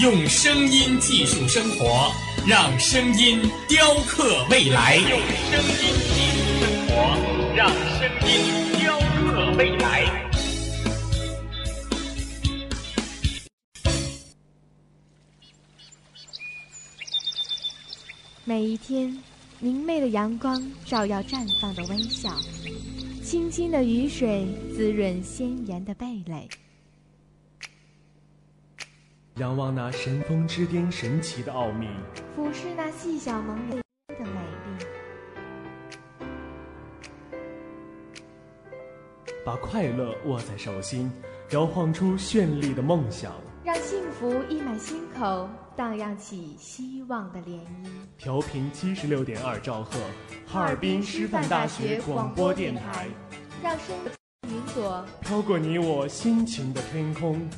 用声音技术生活，让声音雕刻未来。用声音技术生活，让声音雕刻未来。每一天，明媚的阳光照耀绽放的微笑，清清的雨水滋润鲜艳的蓓蕾。仰望那神峰之巅神奇的奥秘，俯视那细小萌芽的美丽，把快乐握在手心，摇晃出绚丽的梦想，让幸福溢满心口，荡漾起希望的涟漪。调频七十六点二兆赫，哈尔滨师范大学广播电台，让声音云朵。飘过你我心情的天空。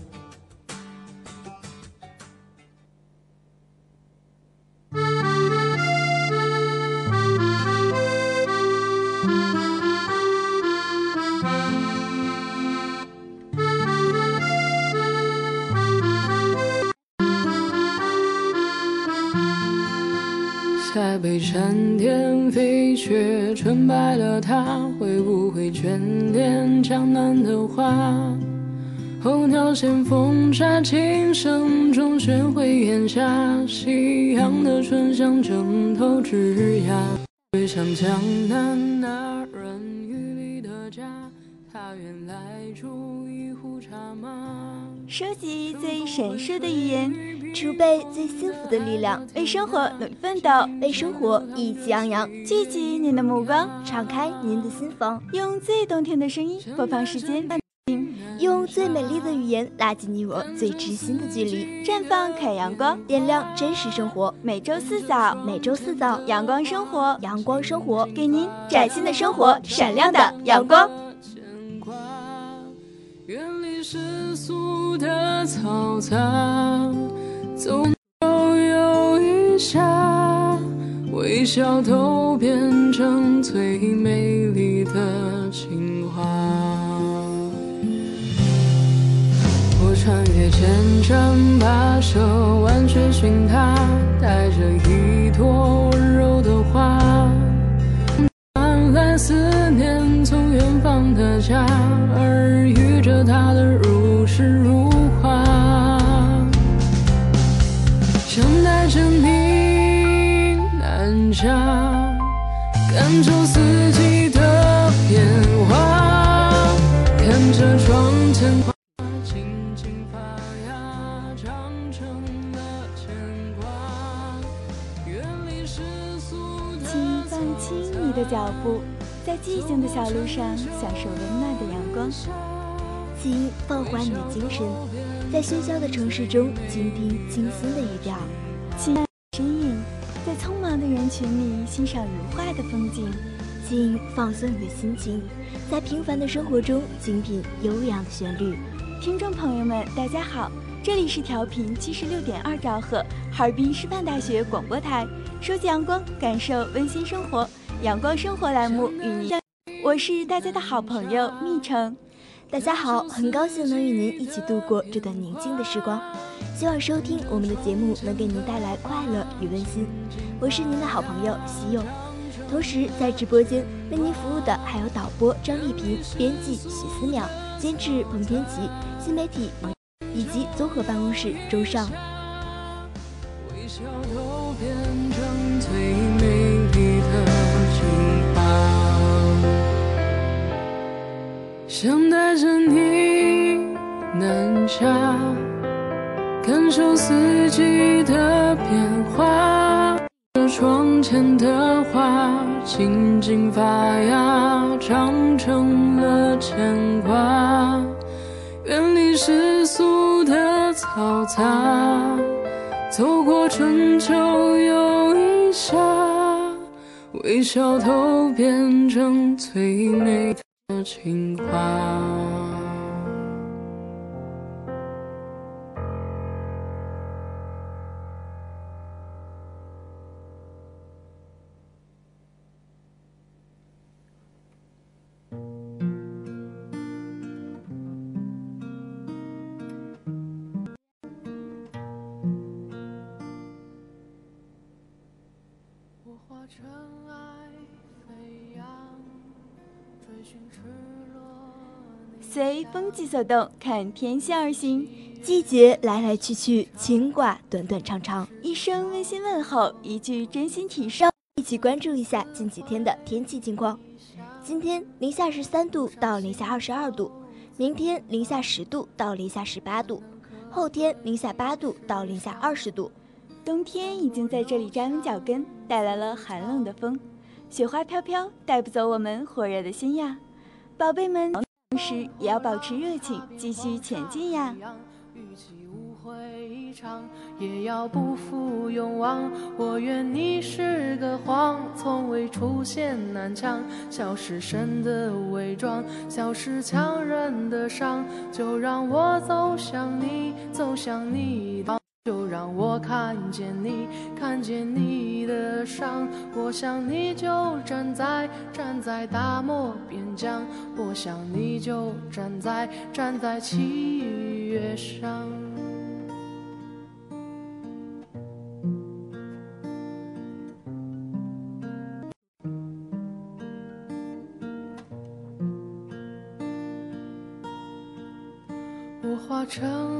白了他，会不会眷恋江南的花？候鸟衔风沙，琴声中学会檐下，夕阳的醇香正透枝桠。回想江南那软玉里的家，他原来住一壶茶吗？收集最闪烁的语言，储备最幸福的力量，为生活努力奋斗，为生活意气昂扬。聚集您的目光，敞开您的心房，用最动听的声音播放时间，用最美丽的语言拉近你我最知心的距离。绽放可爱阳光，点亮真实生活。每周四早，每周四早，阳光生活，阳光生活，给您崭新的生活，闪亮的阳光。远离世俗的嘈杂，总有一下，微笑都变成最美丽的情话。我穿越千山跋涉，万水寻他，带着一朵温柔的花。寂静的小路上享受温暖的阳光。请放缓你的精神，在喧嚣的城市中倾听清新的语调。请身影，在匆忙的人群里欣赏如画的风景。请放松你的心情，在平凡的生活中精品悠扬的旋律。听众朋友们，大家好，这里是调频七十六点二兆赫，哈尔滨师范大学广播台，收集阳光，感受温馨生活。阳光生活栏目与您，我是大家的好朋友蜜橙。大家好，很高兴能与您一起度过这段宁静的时光。希望收听我们的节目能给您带来快乐与温馨。我是您的好朋友西柚，同时在直播间为您服务的还有导播张丽萍、编辑许思淼、监制彭天琪、新媒体以及综合办公室周尚。微笑都变成感受四季的变化。这窗前的花静静发芽，长成了牵挂，远离世俗的嘈杂。走过春秋又一夏，微笑都变成最美的情话。随风季所动，看天象而行。季节来来去去，牵挂短短长长。一声温馨问候，一句真心提示。一起关注一下近几天的天气情况。今天零下十三度到零下二十二度，明天零下十度到零下十八度，后天零下八度到零下二十度。冬天已经在这里扎稳脚跟，带来了寒冷的风。雪花飘飘，带不走我们火热的心呀，宝贝们。同时也要保持热情，继续前进呀！会一场也要不负勇往。我愿你是个谎，从未出现南墙，笑是神的伪装，笑是强忍的伤。就让我走向你，走向你。就让我看见你，看见你的伤。我想你就站在站在大漠边疆，我想你就站在站在七月上。我化成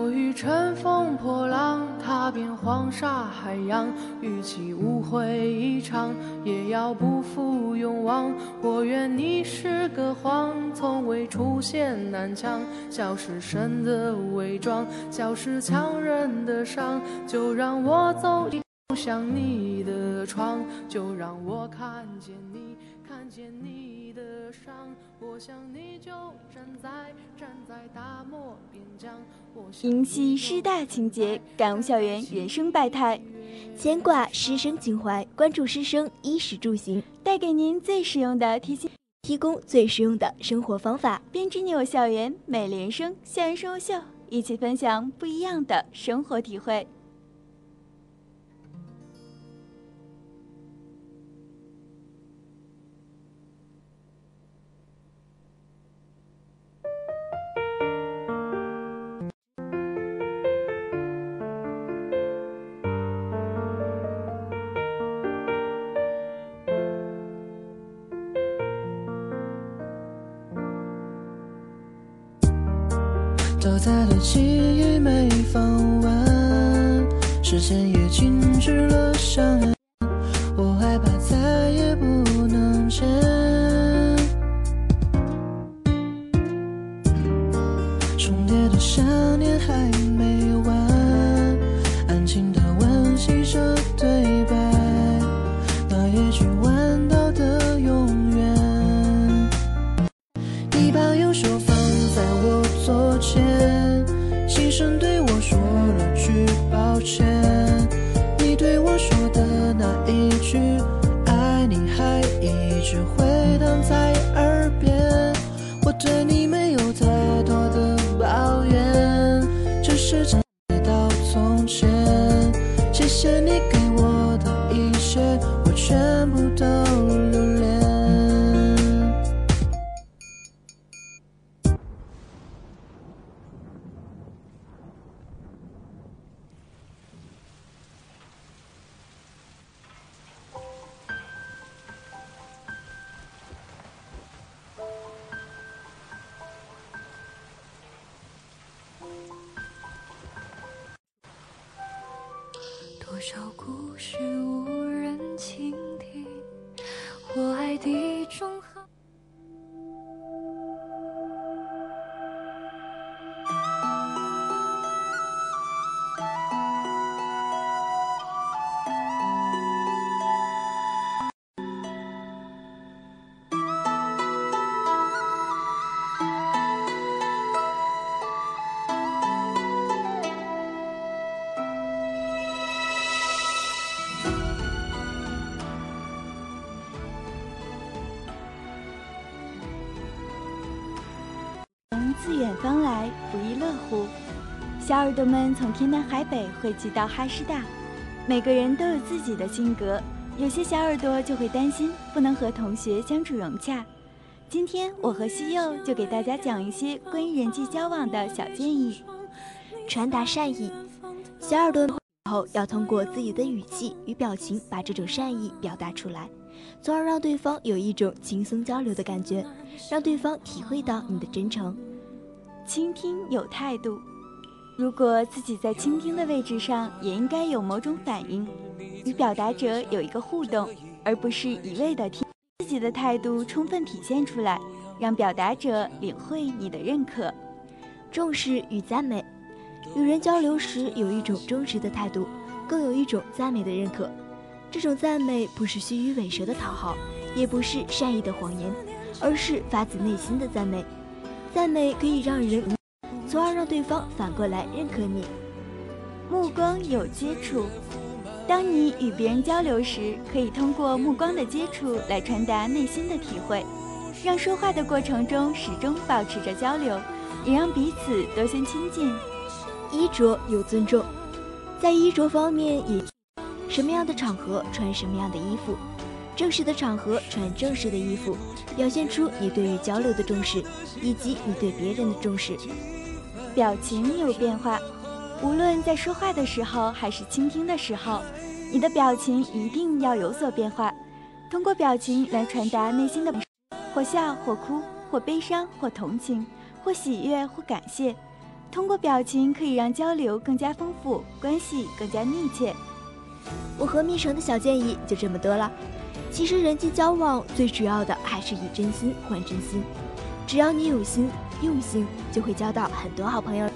我欲乘风破浪，踏遍黄沙海洋。与其误会一场，也要不负勇往。我愿你是个谎，从未出现南墙。笑是神的伪装，笑是强忍的伤。就让我走向你的窗，就让我看见你。看见你的伤，我想你就站在站在大漠边疆。迎系师大情节，感悟校园人生百态，牵挂师生情怀，关注师生衣食住行，带给您最实用的提醒，提供最实用的生活方法，编织你我校园美丽人生。校园生活秀，一起分享不一样的生活体会。少故事小耳朵们从天南海北汇集到哈师大，每个人都有自己的性格，有些小耳朵就会担心不能和同学相处融洽。今天我和西柚就给大家讲一些关于人际交往的小建议。传达善意，小耳朵后要通过自己的语气与表情把这种善意表达出来，从而让对方有一种轻松交流的感觉，让对方体会到你的真诚。倾听有态度，如果自己在倾听的位置上，也应该有某种反应，与表达者有一个互动，而不是一味的听。自己的态度充分体现出来，让表达者领会你的认可。重视与赞美，与人交流时有一种忠实的态度，更有一种赞美的认可。这种赞美不是虚与委蛇的讨好，也不是善意的谎言，而是发自内心的赞美。赞美可以让人，从而让对方反过来认可你。目光有接触，当你与别人交流时，可以通过目光的接触来传达内心的体会，让说话的过程中始终保持着交流，也让彼此多些亲近。衣着有尊重，在衣着方面也，什么样的场合穿什么样的衣服。正式的场合穿正式的衣服，表现出你对于交流的重视，以及你对别人的重视。表情有变化，无论在说话的时候还是倾听的时候，你的表情一定要有所变化。通过表情来传达内心的，或笑或哭，或悲伤或同情，或喜悦或感谢。通过表情可以让交流更加丰富，关系更加密切。我和蜜橙的小建议就这么多了。其实人际交往最主要的还是以真心换真心，只要你有心用心，就会交到很多好朋友。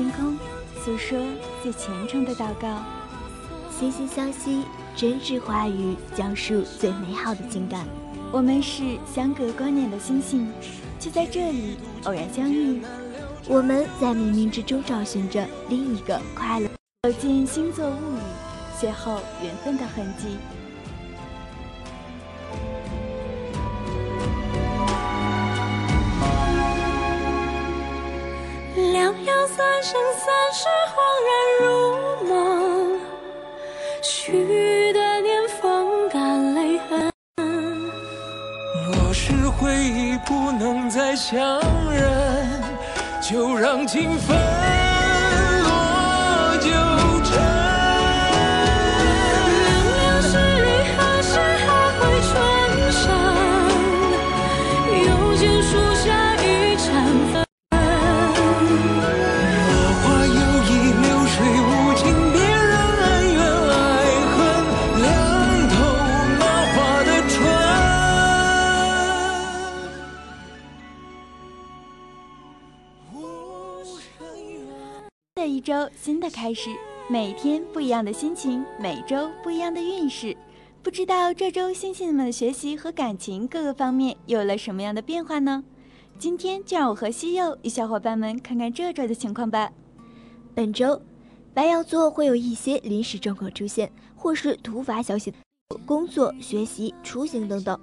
星空，诉说最虔诚的祷告。心心相惜，真挚话语，讲述最美好的情感。我们是相隔光年的星星，却在这里偶然相遇。我们在冥冥之中找寻着另一个快乐。走进星座物语，邂逅缘分的痕迹。两两三生三世，恍然如梦。许的年风干泪痕。若是回忆不能再相认，就让情分。新的开始，每天不一样的心情，每周不一样的运势。不知道这周星星们的学习和感情各个方面有了什么样的变化呢？今天就让我和西柚与小伙伴们看看这周的情况吧。本周，白羊座会有一些临时状况出现，或是突发消息，工作、学习、出行等等。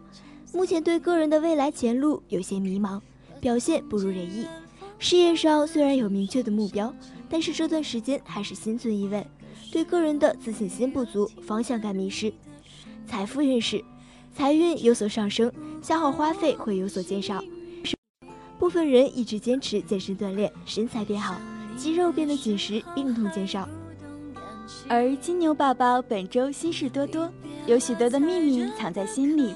目前对个人的未来前路有些迷茫，表现不如人意。事业上虽然有明确的目标，但是这段时间还是心存疑问，对个人的自信心不足，方向感迷失。财富运势，财运有所上升，消耗花费会有所减少。部分人一直坚持健身锻炼，身材变好，肌肉变得紧实，病痛减少。而金牛宝宝本周心事多多，有许多的秘密藏在心里，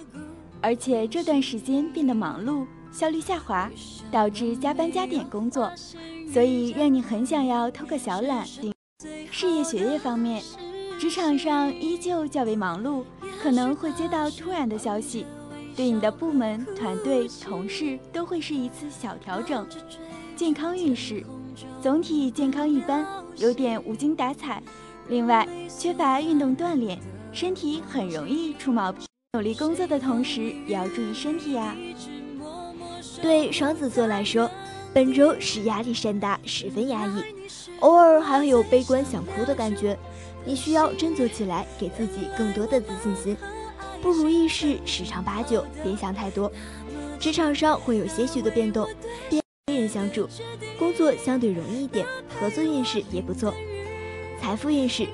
而且这段时间变得忙碌。效率下滑，导致加班加点工作，所以让你很想要偷个小懒。事业学业方面，职场上依旧较为忙碌，可能会接到突然的消息，对你的部门、团队、同事都会是一次小调整。健康运势，总体健康一般，有点无精打采。另外，缺乏运动锻炼，身体很容易出毛病。努力工作的同时，也要注意身体呀。对双子座来说，本周是压力山大，十分压抑，偶尔还会有悲观想哭的感觉。你需要振作起来，给自己更多的自信心。不如意事十常八九，别想太多。职场上会有些许的变动，跟人相助，工作相对容易一点，合作运势也不错。财富运势，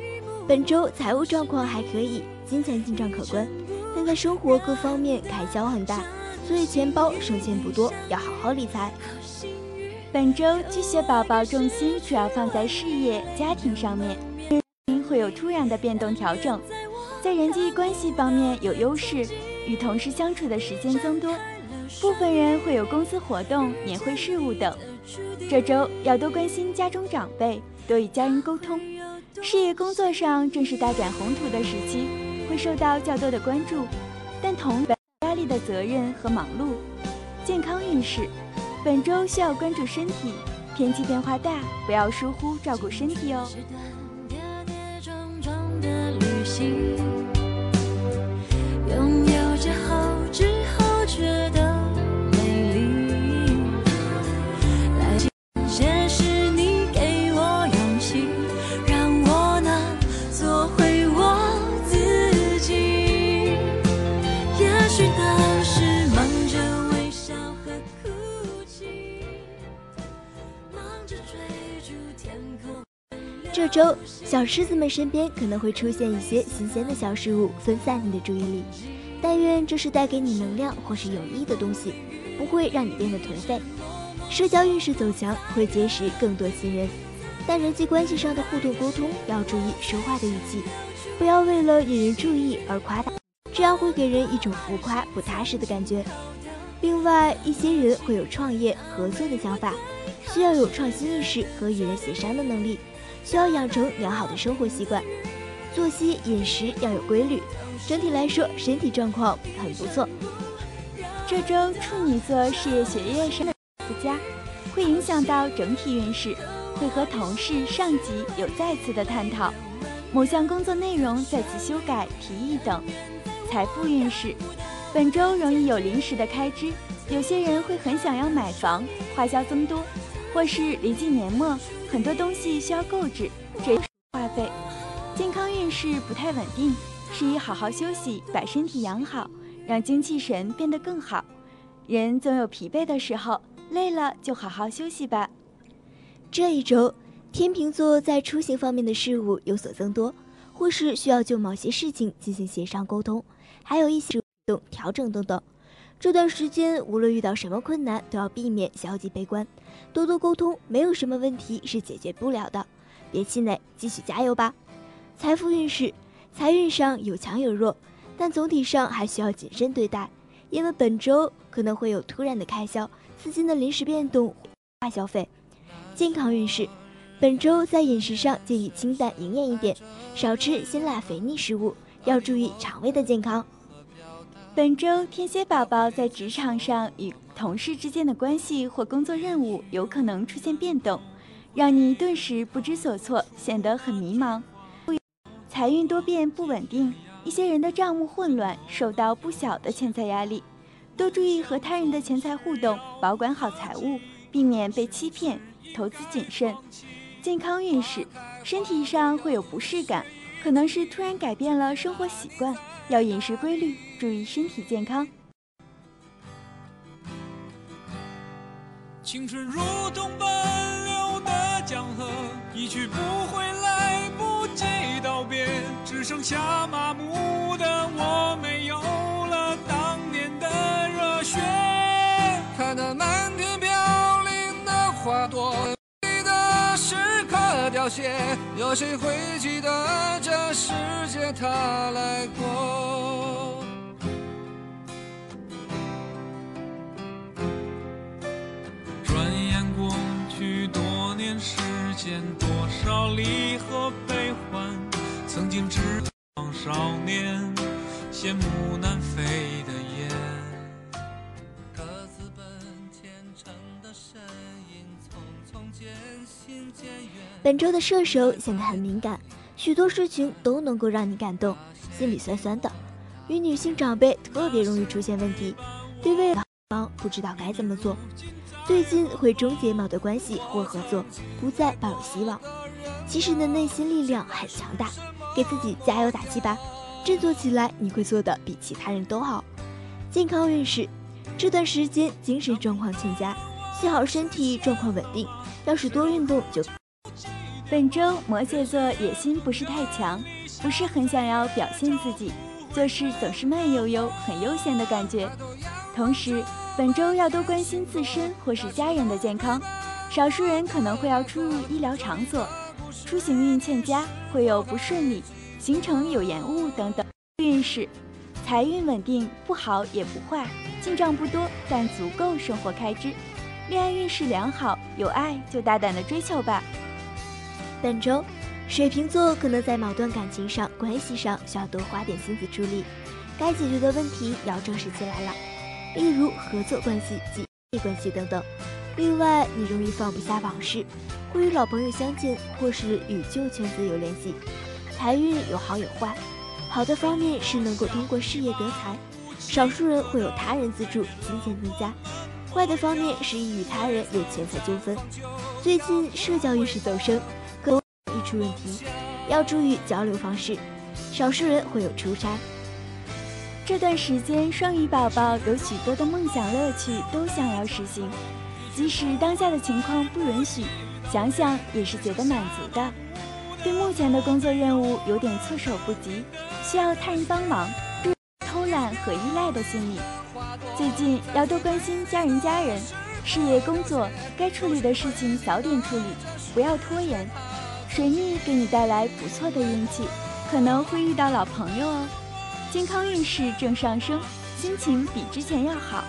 本周财务状况还可以，金钱进账可观，但在生活各方面开销很大。所以钱包剩钱不多，要好好理财。本周巨蟹宝宝重心主要放在事业、家庭上面，会有突然的变动调整。在人际关系方面有优势，与同事相处的时间增多。部分人会有公司活动、年会事务等。这周要多关心家中长辈，多与家人沟通。事业工作上正是大展宏图的时期，会受到较多的关注，但同。压力的责任和忙碌，健康运势，本周需要关注身体，天气变化大，不要疏忽照顾身体哦。这周，小狮子们身边可能会出现一些新鲜的小事物，分散你的注意力。但愿这是带给你能量或是有益的东西，不会让你变得颓废。社交运势走强，会结识更多新人。但人际关系上的互动沟通要注意说话的语气，不要为了引人注意而夸大，这样会给人一种浮夸不踏实的感觉。另外，一些人会有创业合作的想法，需要有创新意识和与人协商的能力。需要养成良好的生活习惯，作息饮食要有规律。整体来说，身体状况很不错。这周处女座事业学业上的不佳，会影响到整体运势，会和同事、上级有再次的探讨，某项工作内容再次修改、提议等。财富运势，本周容易有临时的开支，有些人会很想要买房，花销增多，或是临近年末。很多东西需要购置，这花费。健康运势不太稳定，适宜好好休息，把身体养好，让精气神变得更好。人总有疲惫的时候，累了就好好休息吧。这一周，天秤座在出行方面的事务有所增多，或是需要就某些事情进行协商沟通，还有一些动调整等等。这段时间，无论遇到什么困难，都要避免消极悲观。多多沟通，没有什么问题是解决不了的，别气馁，继续加油吧。财富运势，财运上有强有弱，但总体上还需要谨慎对待，因为本周可能会有突然的开销、资金的临时变动、大消费。健康运势，本周在饮食上建议清淡营养一点，少吃辛辣肥腻食物，要注意肠胃的健康。本周天蝎宝宝在职场上与同事之间的关系或工作任务有可能出现变动，让你顿时不知所措，显得很迷茫。财运多变不稳定，一些人的账目混乱，受到不小的钱财压力。多注意和他人的钱财互动，保管好财物，避免被欺骗，投资谨慎。健康运势，身体上会有不适感，可能是突然改变了生活习惯，要饮食规律，注意身体健康。青春如同奔流的江河，一去不回，来不及道别，只剩下麻木的我，没有了当年的热血。看那漫天飘零的花朵，你的时刻凋谢，有谁会记得这世界它来过？间，多少离合悲欢，曾经只望少年羡慕南飞的雁。各自奔前程的身影，匆匆渐行渐远。本周的射手显得很敏感，许多事情都能够让你感动，心里酸酸的。与女性长辈特别容易出现问题，对未来不知道该怎么做。最近会终结矛盾关系或合作，不再抱有希望。其实你的内心力量很强大，给自己加油打气吧，振作起来，你会做的比其他人都好。健康运势，这段时间精神状况欠佳，幸好身体状况稳定，要是多运动就。本周摩羯座野心不是太强，不是很想要表现自己，做事总是慢悠悠、很悠闲的感觉。同时，本周要多关心自身或是家人的健康，少数人可能会要出入医疗场所，出行运欠佳，会有不顺利，行程有延误等等。运势，财运稳定，不好也不坏，进账不多，但足够生活开支。恋爱运势良好，有爱就大胆的追求吧。本周，水瓶座可能在某段感情上、关系上需要多花点心思处理，该解决的问题要正视起来了，例如合作关系及利益关系等等。另外，你容易放不下往事，会与老朋友相见，或是与旧圈子有联系。财运有好有坏，好的方面是能够通过事业得财，少数人会有他人资助，金钱增加；坏的方面是易与他人有钱财纠纷。最近社交运势走升。可易出问题，要注意交流方式。少数人会有出差。这段时间，双鱼宝宝有许多的梦想乐趣都想要实行，即使当下的情况不允许，想想也是觉得满足的。对目前的工作任务有点措手不及，需要他人帮忙，偷懒和依赖的心理。最近要多关心家人家人，事业工作该处理的事情早点处理，不要拖延。水逆给你带来不错的运气，可能会遇到老朋友哦。健康运势正上升，心情比之前要好，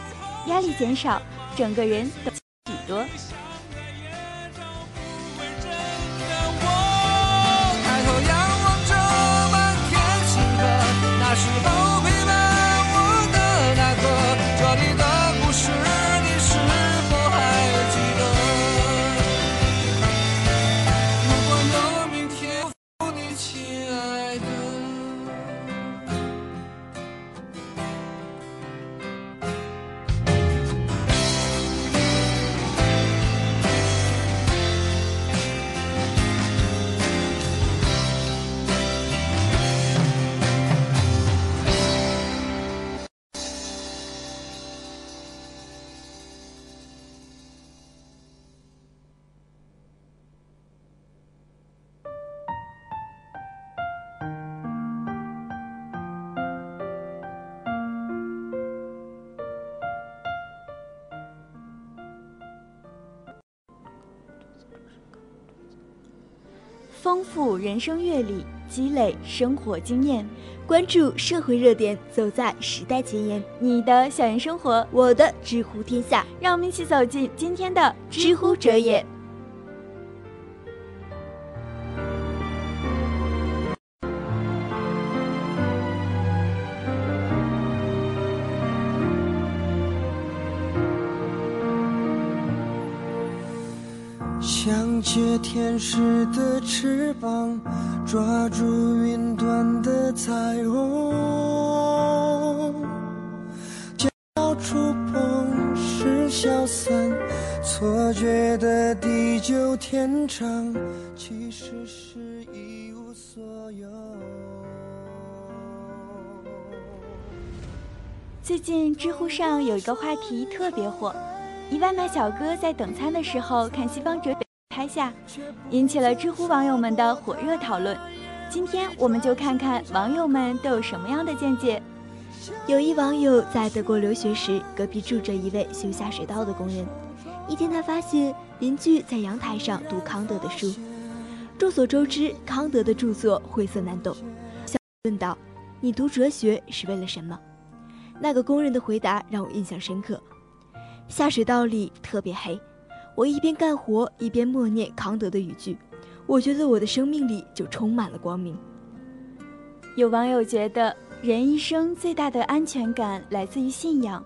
压力减少，整个人都许多。丰富人生阅历，积累生活经验，关注社会热点，走在时代前沿。你的校园生活，我的知乎天下，让我们一起走进今天的知乎者也。借天使的翅膀，抓住云端的彩虹。脚触碰是消散，错觉的地久天长，其实是一无所有。最近知乎上有一个话题特别火，一外卖小哥在等餐的时候看西方哲拍下，引起了知乎网友们的火热讨论。今天我们就看看网友们都有什么样的见解。有一网友在德国留学时，隔壁住着一位修下水道的工人。一天，他发现邻居在阳台上读康德的书。众所周知，康德的著作晦涩难懂。小问道：“你读哲学是为了什么？”那个工人的回答让我印象深刻。下水道里特别黑，我一边干活一边默念康德的语句，我觉得我的生命里就充满了光明。有网友觉得，人一生最大的安全感来自于信仰，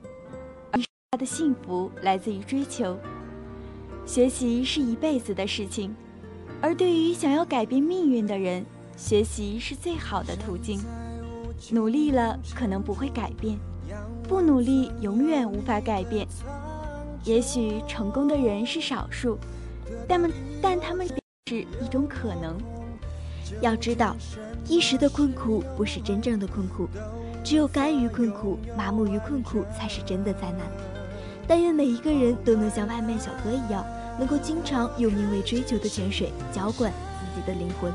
而他的幸福来自于追求。学习是一辈子的事情，而对于想要改变命运的人，学习是最好的途径。努力了可能不会改变。不努力，永远无法改变。也许成功的人是少数，但们但他们是一种可能。要知道，一时的困苦不是真正的困苦，只有甘于困苦、麻木于困苦，才是真的灾难。但愿每一个人都能像外卖小哥一样，能够经常用名为追求的泉水浇灌自己的灵魂。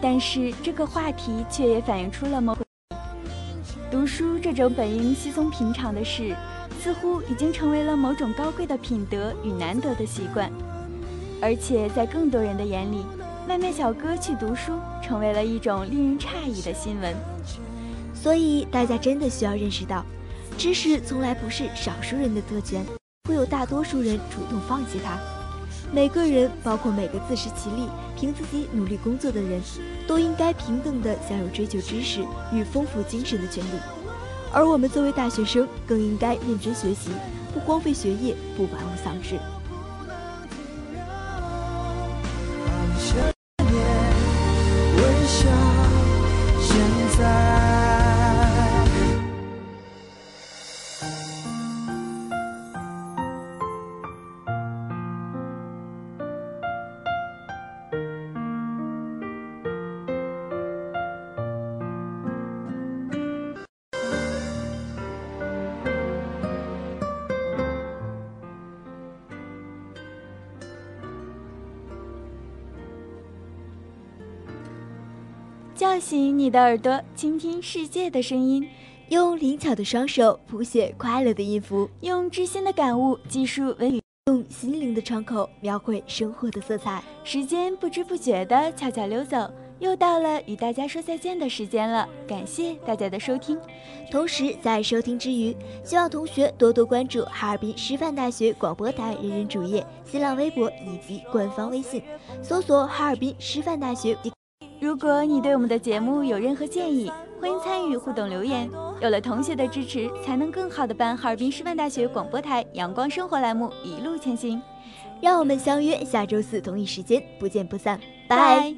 但是这个话题却也反映出了某。读书这种本应稀松平常的事，似乎已经成为了某种高贵的品德与难得的习惯，而且在更多人的眼里，外卖小哥去读书成为了一种令人诧异的新闻。所以，大家真的需要认识到，知识从来不是少数人的特权，会有大多数人主动放弃它。每个人，包括每个自食其力、凭自己努力工作的人，都应该平等地享有追求知识与丰富精神的权利。而我们作为大学生，更应该认真学习，不荒废学业，不玩物丧志。叫醒你的耳朵，倾听世界的声音，用灵巧的双手谱写快乐的音符，用知心的感悟记述文语，用心灵的窗口描绘生活的色彩。时间不知不觉的悄悄溜走，又到了与大家说再见的时间了。感谢大家的收听，同时在收听之余，希望同学多多关注哈尔滨师范大学广播台人人主页、新浪微博以及官方微信，搜索哈尔滨师范大学。如果你对我们的节目有任何建议，欢迎参与互动留言。有了同学的支持，才能更好的办哈尔滨师范大学广播台阳光生活栏目一路前行。让我们相约下周四同一时间，不见不散。拜。